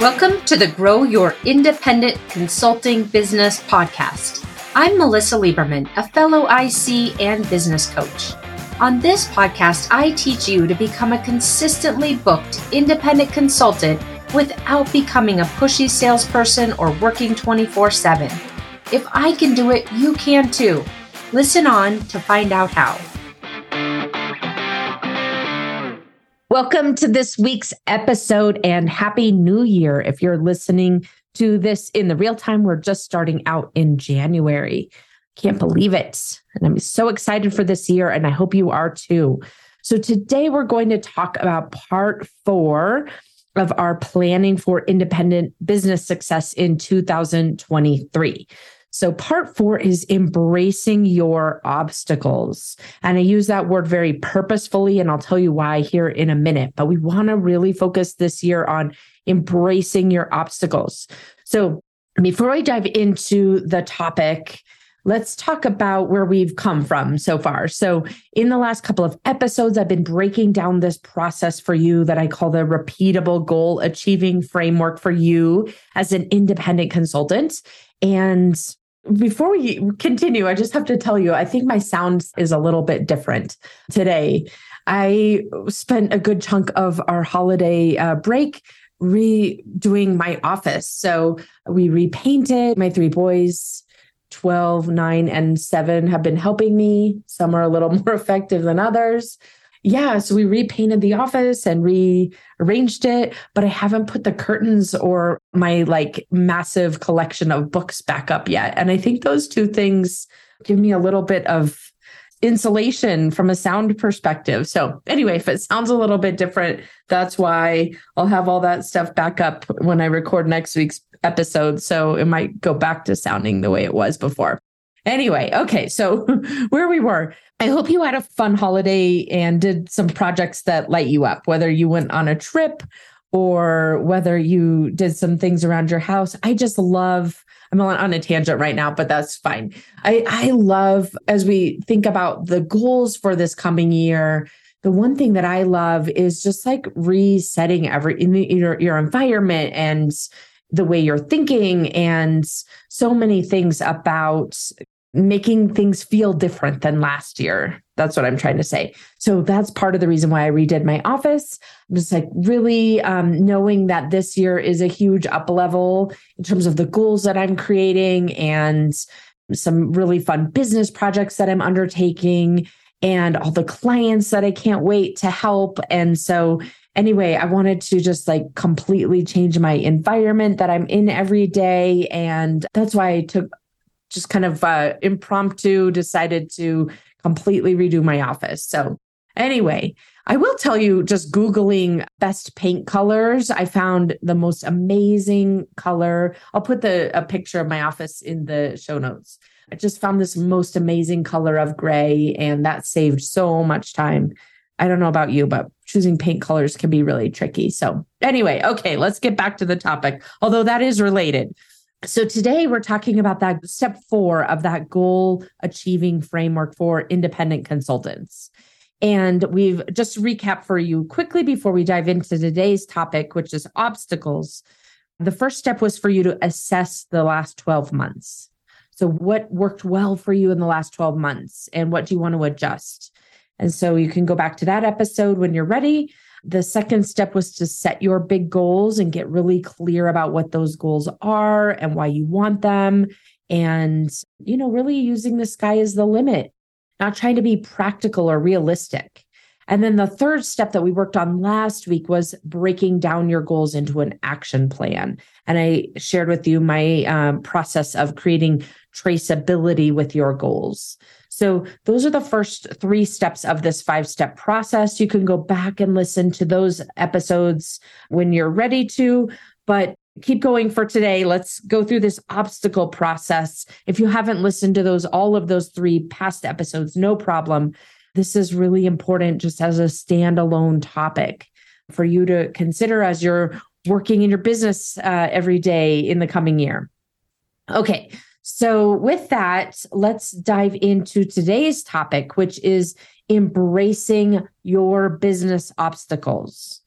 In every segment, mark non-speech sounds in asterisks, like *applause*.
Welcome to the Grow Your Independent Consulting Business podcast. I'm Melissa Lieberman, a fellow IC and business coach. On this podcast, I teach you to become a consistently booked independent consultant without becoming a pushy salesperson or working 24 7. If I can do it, you can too. Listen on to find out how. Welcome to this week's episode and Happy New Year. If you're listening to this in the real time, we're just starting out in January. Can't believe it. And I'm so excited for this year, and I hope you are too. So, today we're going to talk about part four of our planning for independent business success in 2023. So, part four is embracing your obstacles. And I use that word very purposefully, and I'll tell you why here in a minute. But we want to really focus this year on embracing your obstacles. So, before I dive into the topic, let's talk about where we've come from so far. So, in the last couple of episodes, I've been breaking down this process for you that I call the repeatable goal achieving framework for you as an independent consultant. And before we continue, I just have to tell you, I think my sound is a little bit different today. I spent a good chunk of our holiday uh, break redoing my office. So we repainted. My three boys, 12, 9, and 7, have been helping me. Some are a little *laughs* more effective than others yeah, so we repainted the office and rearranged it, but I haven't put the curtains or my like massive collection of books back up yet. And I think those two things give me a little bit of insulation from a sound perspective. So, anyway, if it sounds a little bit different, that's why I'll have all that stuff back up when I record next week's episode. So, it might go back to sounding the way it was before. Anyway, okay, so *laughs* where we were. I hope you had a fun holiday and did some projects that light you up, whether you went on a trip or whether you did some things around your house. I just love I'm on a tangent right now, but that's fine. I, I love as we think about the goals for this coming year. The one thing that I love is just like resetting every in the, your, your environment and the way you're thinking and so many things about making things feel different than last year. That's what I'm trying to say. So that's part of the reason why I redid my office. I'm just like really um, knowing that this year is a huge up level in terms of the goals that I'm creating and some really fun business projects that I'm undertaking and all the clients that I can't wait to help. And so anyway, I wanted to just like completely change my environment that I'm in every day. And that's why I took just kind of uh, impromptu decided to completely redo my office. So, anyway, I will tell you just Googling best paint colors, I found the most amazing color. I'll put the a picture of my office in the show notes. I just found this most amazing color of gray, and that saved so much time. I don't know about you, but choosing paint colors can be really tricky. So, anyway, okay, let's get back to the topic, although that is related. So today we're talking about that step four of that goal achieving framework for independent consultants. And we've just recap for you quickly before we dive into today's topic, which is obstacles. The first step was for you to assess the last 12 months. So, what worked well for you in the last 12 months, and what do you want to adjust? And so, you can go back to that episode when you're ready. The second step was to set your big goals and get really clear about what those goals are and why you want them. And, you know, really using the sky as the limit, not trying to be practical or realistic. And then the third step that we worked on last week was breaking down your goals into an action plan. And I shared with you my um, process of creating traceability with your goals. So, those are the first three steps of this five step process. You can go back and listen to those episodes when you're ready to, but keep going for today. Let's go through this obstacle process. If you haven't listened to those, all of those three past episodes, no problem. This is really important just as a standalone topic for you to consider as you're working in your business uh, every day in the coming year. Okay, so, with that, let's dive into today's topic, which is embracing your business obstacles.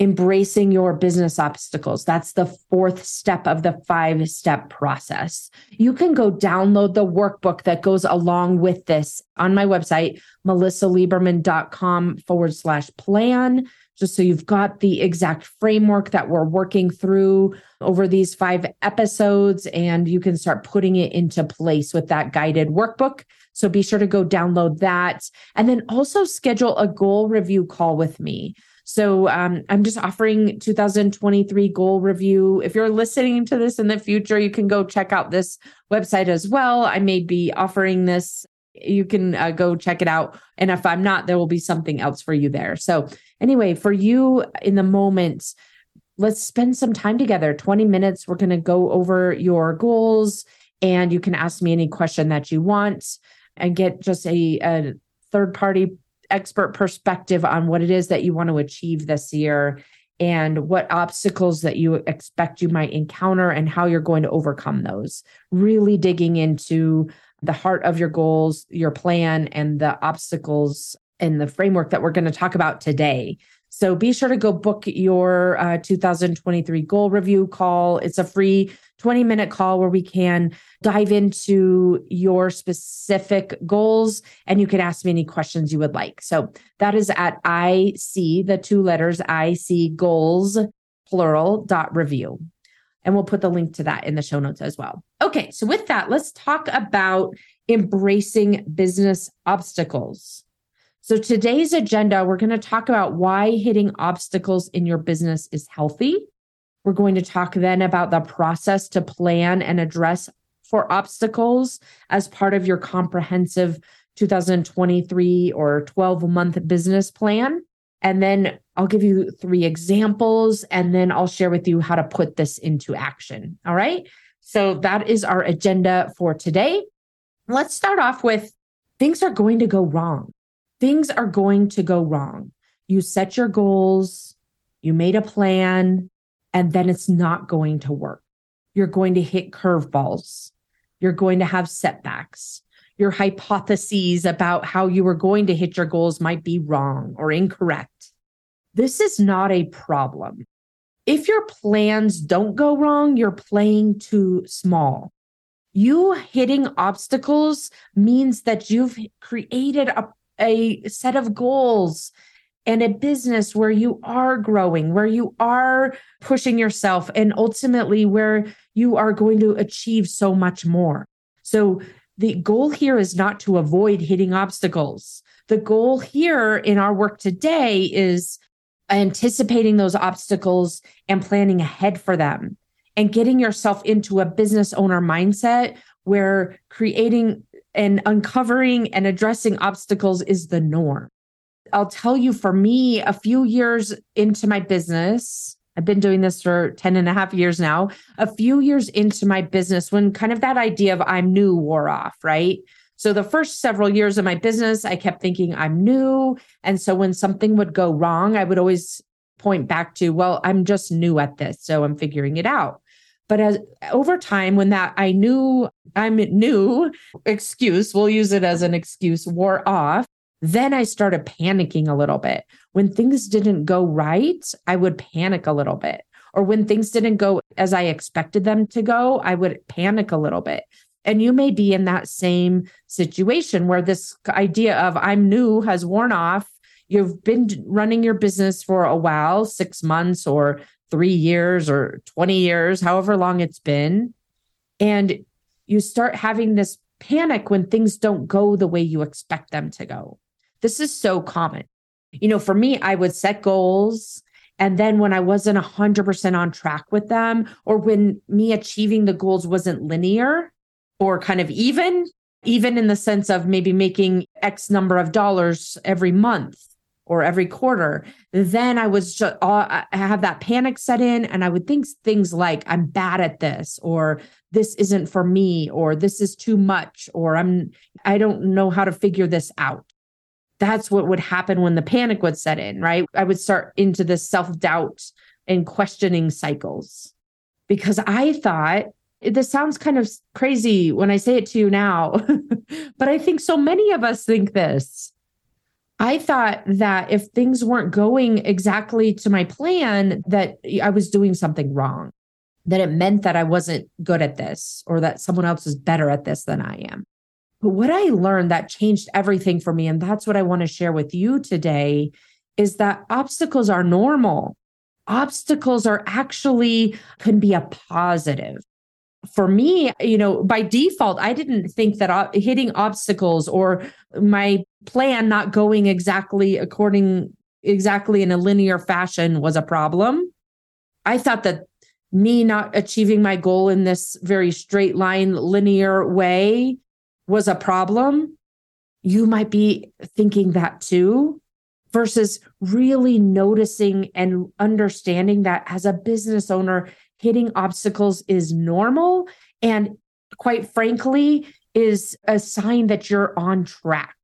embracing your business obstacles. That's the fourth step of the five step process. You can go download the workbook that goes along with this on my website, melissalieberman.com forward slash plan, just so you've got the exact framework that we're working through over these five episodes and you can start putting it into place with that guided workbook. So be sure to go download that and then also schedule a goal review call with me. So um, I'm just offering 2023 goal review. If you're listening to this in the future, you can go check out this website as well. I may be offering this. You can uh, go check it out. And if I'm not, there will be something else for you there. So, anyway, for you in the moment, let's spend some time together 20 minutes. We're going to go over your goals and you can ask me any question that you want and get just a, a third party expert perspective on what it is that you want to achieve this year and what obstacles that you expect you might encounter and how you're going to overcome those. Really digging into the heart of your goals, your plan, and the obstacles and the framework that we're going to talk about today. So be sure to go book your uh, 2023 goal review call. It's a free 20 minute call where we can dive into your specific goals and you can ask me any questions you would like. So that is at IC, the two letters IC goals, plural dot review. And we'll put the link to that in the show notes as well. Okay, so with that, let's talk about embracing business obstacles. So, today's agenda, we're going to talk about why hitting obstacles in your business is healthy. We're going to talk then about the process to plan and address for obstacles as part of your comprehensive 2023 or 12 month business plan. And then I'll give you three examples and then I'll share with you how to put this into action. All right. So that is our agenda for today. Let's start off with things are going to go wrong things are going to go wrong. You set your goals, you made a plan, and then it's not going to work. You're going to hit curveballs. You're going to have setbacks. Your hypotheses about how you were going to hit your goals might be wrong or incorrect. This is not a problem. If your plans don't go wrong, you're playing too small. You hitting obstacles means that you've created a a set of goals and a business where you are growing, where you are pushing yourself, and ultimately where you are going to achieve so much more. So, the goal here is not to avoid hitting obstacles. The goal here in our work today is anticipating those obstacles and planning ahead for them and getting yourself into a business owner mindset where creating and uncovering and addressing obstacles is the norm. I'll tell you, for me, a few years into my business, I've been doing this for 10 and a half years now. A few years into my business, when kind of that idea of I'm new wore off, right? So the first several years of my business, I kept thinking I'm new. And so when something would go wrong, I would always point back to, well, I'm just new at this. So I'm figuring it out. But as over time, when that I knew I'm new excuse, we'll use it as an excuse, wore off, then I started panicking a little bit. When things didn't go right, I would panic a little bit. Or when things didn't go as I expected them to go, I would panic a little bit. And you may be in that same situation where this idea of I'm new has worn off. You've been running your business for a while, six months or three years or 20 years, however long it's been. And you start having this panic when things don't go the way you expect them to go. This is so common. You know, for me, I would set goals. And then when I wasn't 100% on track with them, or when me achieving the goals wasn't linear or kind of even, even in the sense of maybe making X number of dollars every month, or every quarter, then I was just, uh, I have that panic set in and I would think things like, I'm bad at this, or this isn't for me, or this is too much, or I'm, I don't know how to figure this out. That's what would happen when the panic would set in, right? I would start into this self doubt and questioning cycles because I thought this sounds kind of crazy when I say it to you now, *laughs* but I think so many of us think this I thought that if things weren't going exactly to my plan, that I was doing something wrong, that it meant that I wasn't good at this or that someone else is better at this than I am. But what I learned that changed everything for me, and that's what I want to share with you today, is that obstacles are normal. Obstacles are actually can be a positive for me, you know, by default, I didn't think that uh, hitting obstacles or my plan not going exactly according exactly in a linear fashion was a problem. I thought that me not achieving my goal in this very straight line linear way was a problem. You might be thinking that too versus really noticing and understanding that as a business owner hitting obstacles is normal and quite frankly is a sign that you're on track.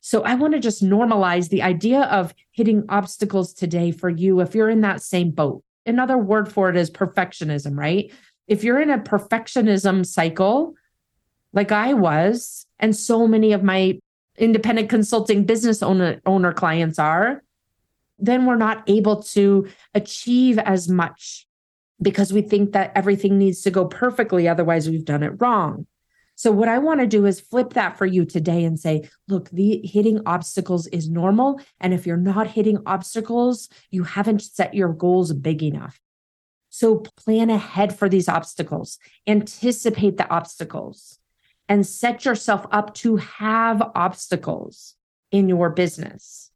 So I want to just normalize the idea of hitting obstacles today for you if you're in that same boat. Another word for it is perfectionism, right? If you're in a perfectionism cycle, like I was, and so many of my independent consulting business owner, owner clients are, then we're not able to achieve as much because we think that everything needs to go perfectly. Otherwise, we've done it wrong. So, what I want to do is flip that for you today and say, look, the hitting obstacles is normal. And if you're not hitting obstacles, you haven't set your goals big enough. So, plan ahead for these obstacles, anticipate the obstacles, and set yourself up to have obstacles in your business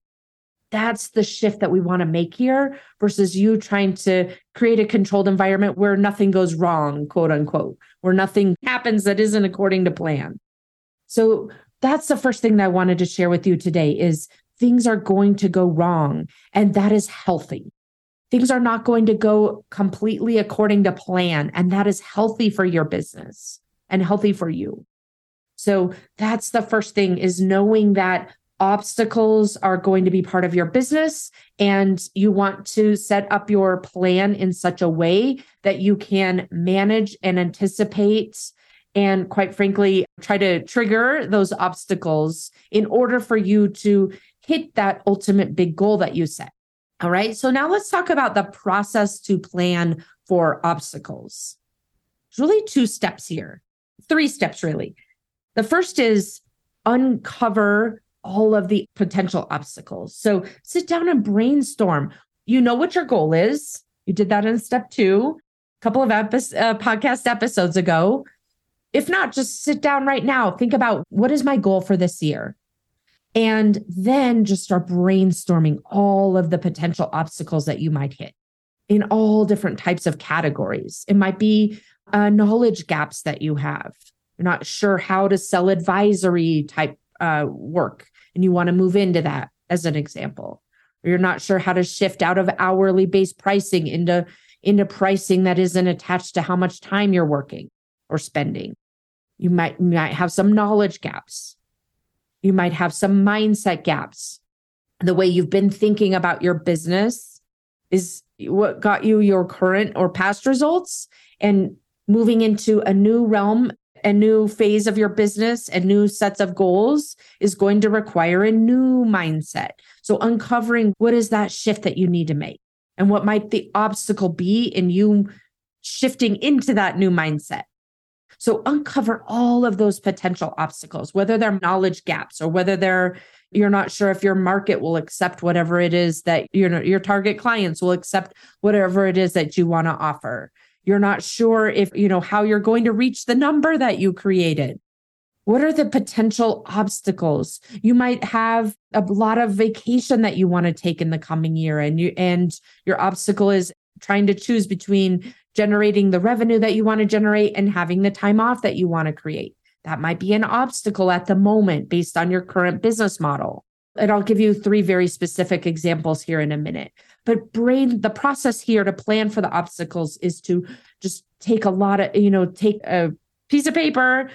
that's the shift that we want to make here versus you trying to create a controlled environment where nothing goes wrong, quote unquote, where nothing happens that isn't according to plan. So that's the first thing that I wanted to share with you today is things are going to go wrong and that is healthy. Things are not going to go completely according to plan and that is healthy for your business and healthy for you. So that's the first thing is knowing that obstacles are going to be part of your business and you want to set up your plan in such a way that you can manage and anticipate and quite frankly try to trigger those obstacles in order for you to hit that ultimate big goal that you set. All right so now let's talk about the process to plan for obstacles. There's really two steps here three steps really. The first is uncover all of the potential obstacles. So sit down and brainstorm. You know what your goal is. You did that in step two, a couple of epi- uh, podcast episodes ago. If not, just sit down right now. Think about what is my goal for this year? And then just start brainstorming all of the potential obstacles that you might hit in all different types of categories. It might be uh, knowledge gaps that you have. You're not sure how to sell advisory type uh, work and you want to move into that as an example. Or you're not sure how to shift out of hourly based pricing into into pricing that isn't attached to how much time you're working or spending. You might you might have some knowledge gaps. You might have some mindset gaps. The way you've been thinking about your business is what got you your current or past results and moving into a new realm a new phase of your business and new sets of goals is going to require a new mindset. So uncovering what is that shift that you need to make and what might the obstacle be in you shifting into that new mindset. So uncover all of those potential obstacles, whether they're knowledge gaps or whether they're you're not sure if your market will accept whatever it is that your your target clients will accept whatever it is that you want to offer you're not sure if, you know, how you're going to reach the number that you created. What are the potential obstacles? You might have a lot of vacation that you want to take in the coming year and you and your obstacle is trying to choose between generating the revenue that you want to generate and having the time off that you want to create. That might be an obstacle at the moment based on your current business model. And I'll give you three very specific examples here in a minute. But brain, the process here to plan for the obstacles is to just take a lot of, you know, take a piece of paper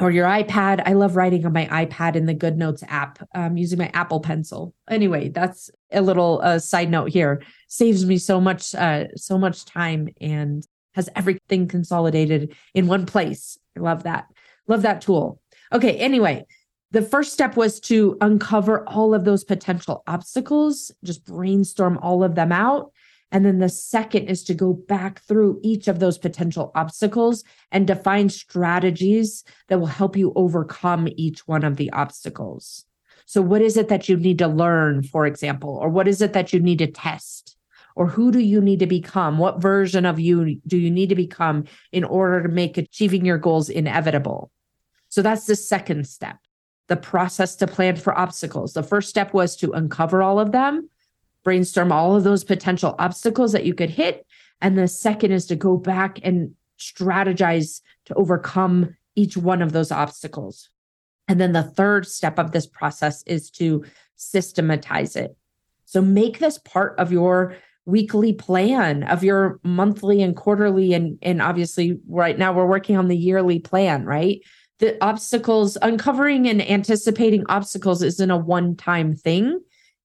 or your iPad. I love writing on my iPad in the Good Notes app um, using my Apple Pencil. Anyway, that's a little uh, side note here. Saves me so much, uh, so much time and has everything consolidated in one place. I love that. Love that tool. Okay. Anyway, the first step was to uncover all of those potential obstacles, just brainstorm all of them out. And then the second is to go back through each of those potential obstacles and define strategies that will help you overcome each one of the obstacles. So, what is it that you need to learn, for example, or what is it that you need to test? Or who do you need to become? What version of you do you need to become in order to make achieving your goals inevitable? So, that's the second step the process to plan for obstacles. The first step was to uncover all of them, brainstorm all of those potential obstacles that you could hit. And the second is to go back and strategize to overcome each one of those obstacles. And then the third step of this process is to systematize it. So make this part of your weekly plan, of your monthly and quarterly. And, and obviously, right now we're working on the yearly plan, right? The obstacles, uncovering and anticipating obstacles isn't a one time thing.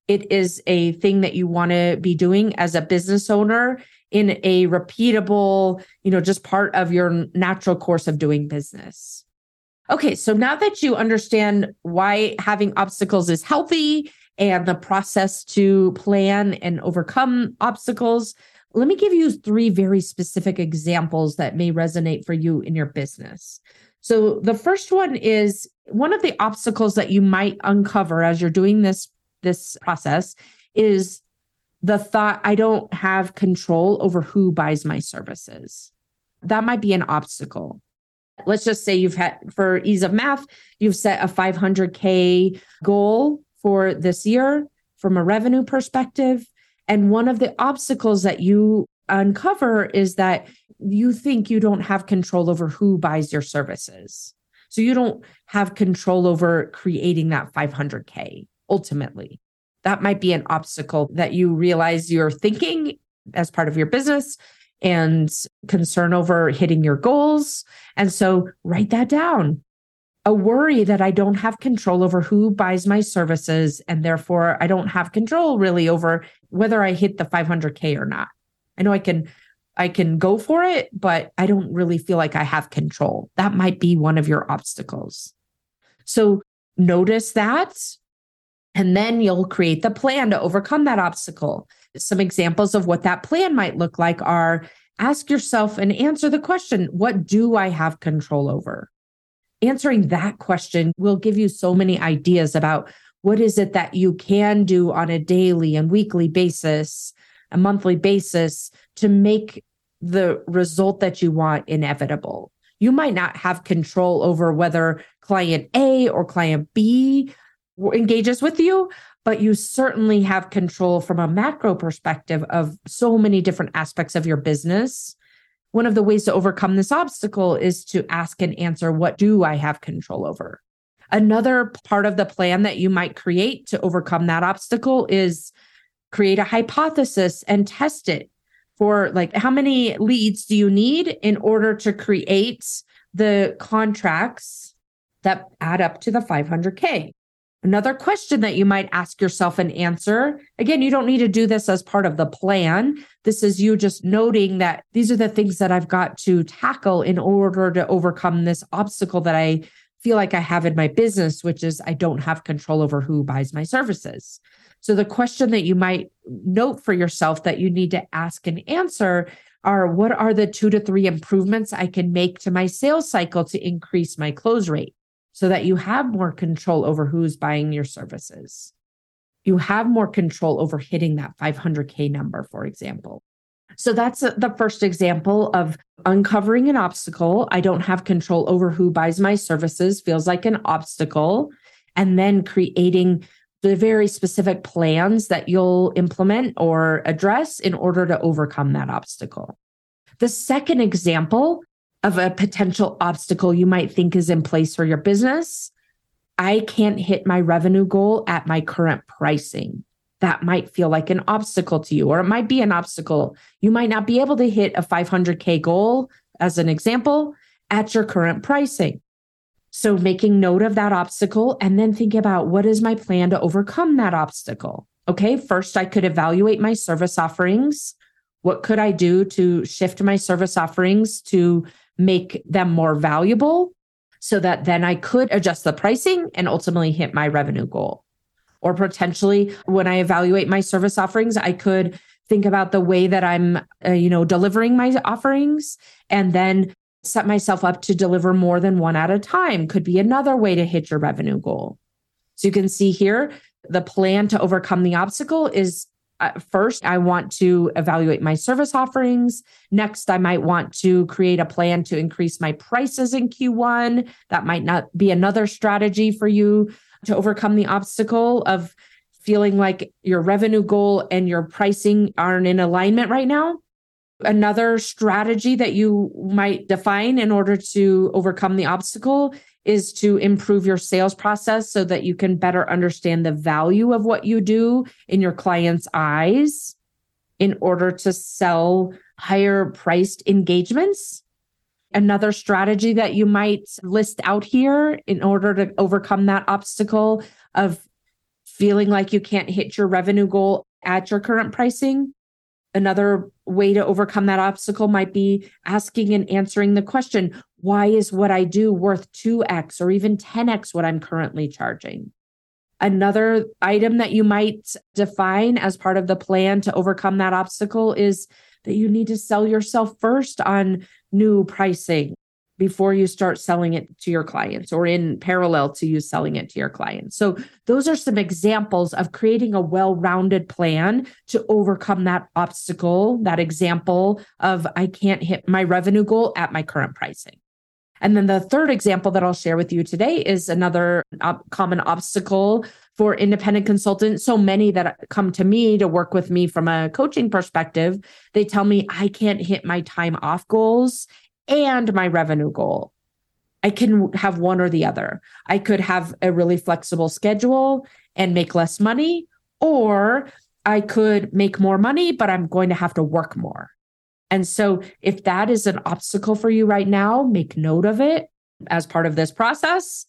It is a thing that you want to be doing as a business owner in a repeatable, you know, just part of your natural course of doing business. Okay, so now that you understand why having obstacles is healthy and the process to plan and overcome obstacles, let me give you three very specific examples that may resonate for you in your business. So the first one is one of the obstacles that you might uncover as you're doing this this process is the thought I don't have control over who buys my services. That might be an obstacle. Let's just say you've had for ease of math, you've set a 500k goal for this year from a revenue perspective and one of the obstacles that you uncover is that you think you don't have control over who buys your services. So you don't have control over creating that 500K ultimately. That might be an obstacle that you realize you're thinking as part of your business and concern over hitting your goals. And so write that down. A worry that I don't have control over who buys my services. And therefore, I don't have control really over whether I hit the 500K or not. I know I can I can go for it, but I don't really feel like I have control. That might be one of your obstacles. So notice that and then you'll create the plan to overcome that obstacle. Some examples of what that plan might look like are ask yourself and answer the question, what do I have control over? Answering that question will give you so many ideas about what is it that you can do on a daily and weekly basis a monthly basis to make the result that you want inevitable. You might not have control over whether client A or client B engages with you, but you certainly have control from a macro perspective of so many different aspects of your business. One of the ways to overcome this obstacle is to ask and answer what do I have control over? Another part of the plan that you might create to overcome that obstacle is create a hypothesis and test it for like how many leads do you need in order to create the contracts that add up to the 500K? Another question that you might ask yourself and answer again, you don't need to do this as part of the plan. This is you just noting that these are the things that I've got to tackle in order to overcome this obstacle that I feel like I have in my business, which is I don't have control over who buys my services. So the question that you might note for yourself that you need to ask and answer are what are the two to three improvements I can make to my sales cycle to increase my close rate so that you have more control over who's buying your services. You have more control over hitting that 500K number, for example. So that's the first example of uncovering an obstacle. I don't have control over who buys my services, feels like an obstacle, and then creating the very specific plans that you'll implement or address in order to overcome that obstacle. The second example of a potential obstacle you might think is in place for your business I can't hit my revenue goal at my current pricing. That might feel like an obstacle to you, or it might be an obstacle. You might not be able to hit a 500K goal, as an example, at your current pricing. So making note of that obstacle and then think about what is my plan to overcome that obstacle. Okay, first I could evaluate my service offerings. What could I do to shift my service offerings to make them more valuable? so that then I could adjust the pricing and ultimately hit my revenue goal. Or potentially when I evaluate my service offerings, I could think about the way that I'm, uh, you know, delivering my offerings and then set myself up to deliver more than one at a time could be another way to hit your revenue goal. So you can see here the plan to overcome the obstacle is uh, first, I want to evaluate my service offerings. Next, I might want to create a plan to increase my prices in Q1. That might not be another strategy for you to overcome the obstacle of feeling like your revenue goal and your pricing aren't in alignment right now. Another strategy that you might define in order to overcome the obstacle is to improve your sales process so that you can better understand the value of what you do in your client's eyes in order to sell higher priced engagements. Another strategy that you might list out here in order to overcome that obstacle of feeling like you can't hit your revenue goal at your current pricing. Another way to overcome that obstacle might be asking and answering the question why is what I do worth 2x or even 10x what I'm currently charging? Another item that you might define as part of the plan to overcome that obstacle is that you need to sell yourself first on new pricing before you start selling it to your clients or in parallel to you selling it to your clients. So, those are some examples of creating a well rounded plan to overcome that obstacle, that example of I can't hit my revenue goal at my current pricing. And then the third example that I'll share with you today is another op- common obstacle for independent consultants. So many that come to me to work with me from a coaching perspective, they tell me I can't hit my time off goals and my revenue goal. I can have one or the other. I could have a really flexible schedule and make less money, or I could make more money, but I'm going to have to work more. And so, if that is an obstacle for you right now, make note of it as part of this process.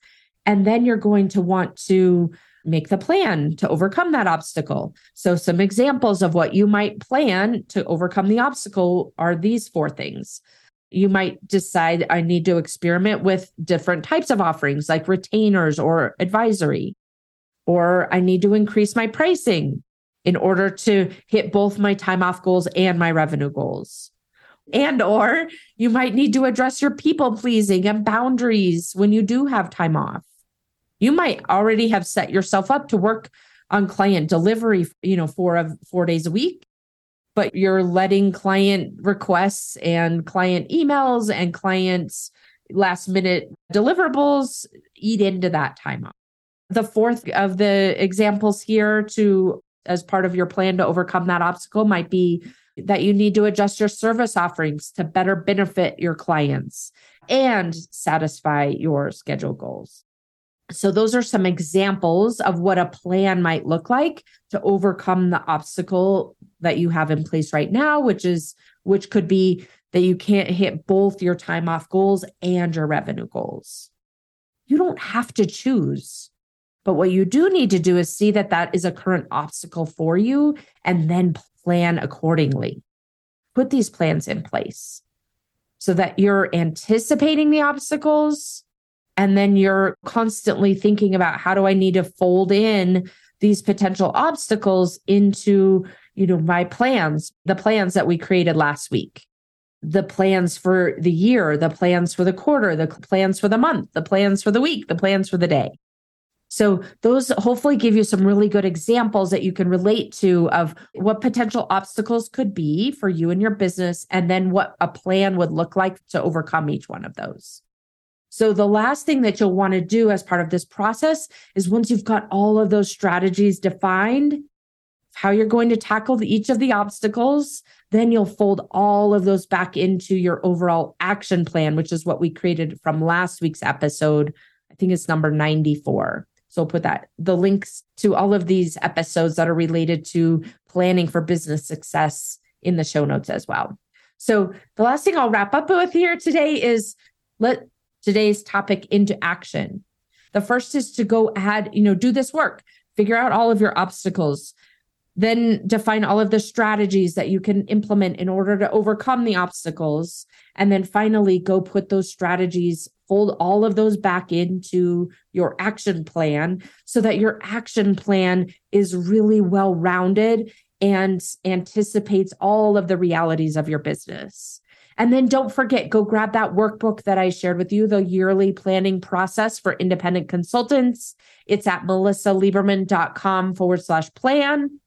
And then you're going to want to make the plan to overcome that obstacle. So, some examples of what you might plan to overcome the obstacle are these four things. You might decide I need to experiment with different types of offerings like retainers or advisory, or I need to increase my pricing in order to hit both my time off goals and my revenue goals. And or you might need to address your people pleasing and boundaries when you do have time off. You might already have set yourself up to work on client delivery you know four of four days a week but you're letting client requests and client emails and clients last minute deliverables eat into that time off the fourth of the examples here to as part of your plan to overcome that obstacle might be that you need to adjust your service offerings to better benefit your clients and satisfy your schedule goals. So, those are some examples of what a plan might look like to overcome the obstacle that you have in place right now, which is, which could be that you can't hit both your time off goals and your revenue goals. You don't have to choose. But what you do need to do is see that that is a current obstacle for you and then plan accordingly. Put these plans in place so that you're anticipating the obstacles and then you're constantly thinking about how do I need to fold in these potential obstacles into you know my plans the plans that we created last week the plans for the year the plans for the quarter the plans for the month the plans for the week the plans for the day so those hopefully give you some really good examples that you can relate to of what potential obstacles could be for you and your business and then what a plan would look like to overcome each one of those. So the last thing that you'll want to do as part of this process is once you've got all of those strategies defined, how you're going to tackle each of the obstacles, then you'll fold all of those back into your overall action plan, which is what we created from last week's episode. I think it's number 94. So I'll put that the links to all of these episodes that are related to planning for business success in the show notes as well. So the last thing I'll wrap up with here today is let today's topic into action. The first is to go ahead, you know, do this work, figure out all of your obstacles, then define all of the strategies that you can implement in order to overcome the obstacles. And then finally, go put those strategies fold all of those back into your action plan so that your action plan is really well rounded and anticipates all of the realities of your business. And then don't forget, go grab that workbook that I shared with you, the yearly planning process for independent consultants. It's at melissalieberman.com forward slash plan.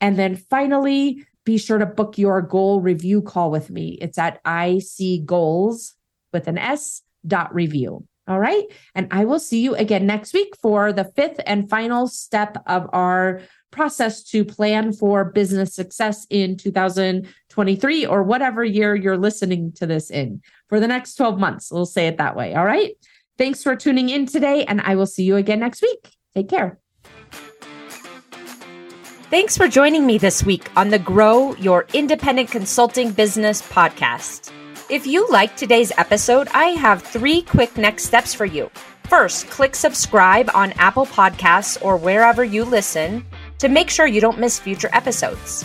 And then finally, be sure to book your goal review call with me. It's at IC goals with an S dot review. All right. And I will see you again next week for the fifth and final step of our process to plan for business success in 2023 or whatever year you're listening to this in for the next 12 months. We'll say it that way. All right. Thanks for tuning in today, and I will see you again next week. Take care. Thanks for joining me this week on the Grow Your Independent Consulting Business podcast. If you liked today's episode, I have three quick next steps for you. First, click subscribe on Apple Podcasts or wherever you listen to make sure you don't miss future episodes.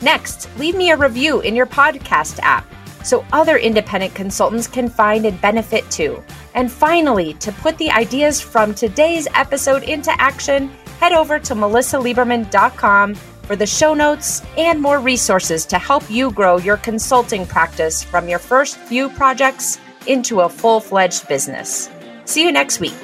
Next, leave me a review in your podcast app so other independent consultants can find and benefit too. And finally, to put the ideas from today's episode into action, head over to melissalieberman.com for the show notes and more resources to help you grow your consulting practice from your first few projects into a full fledged business. See you next week.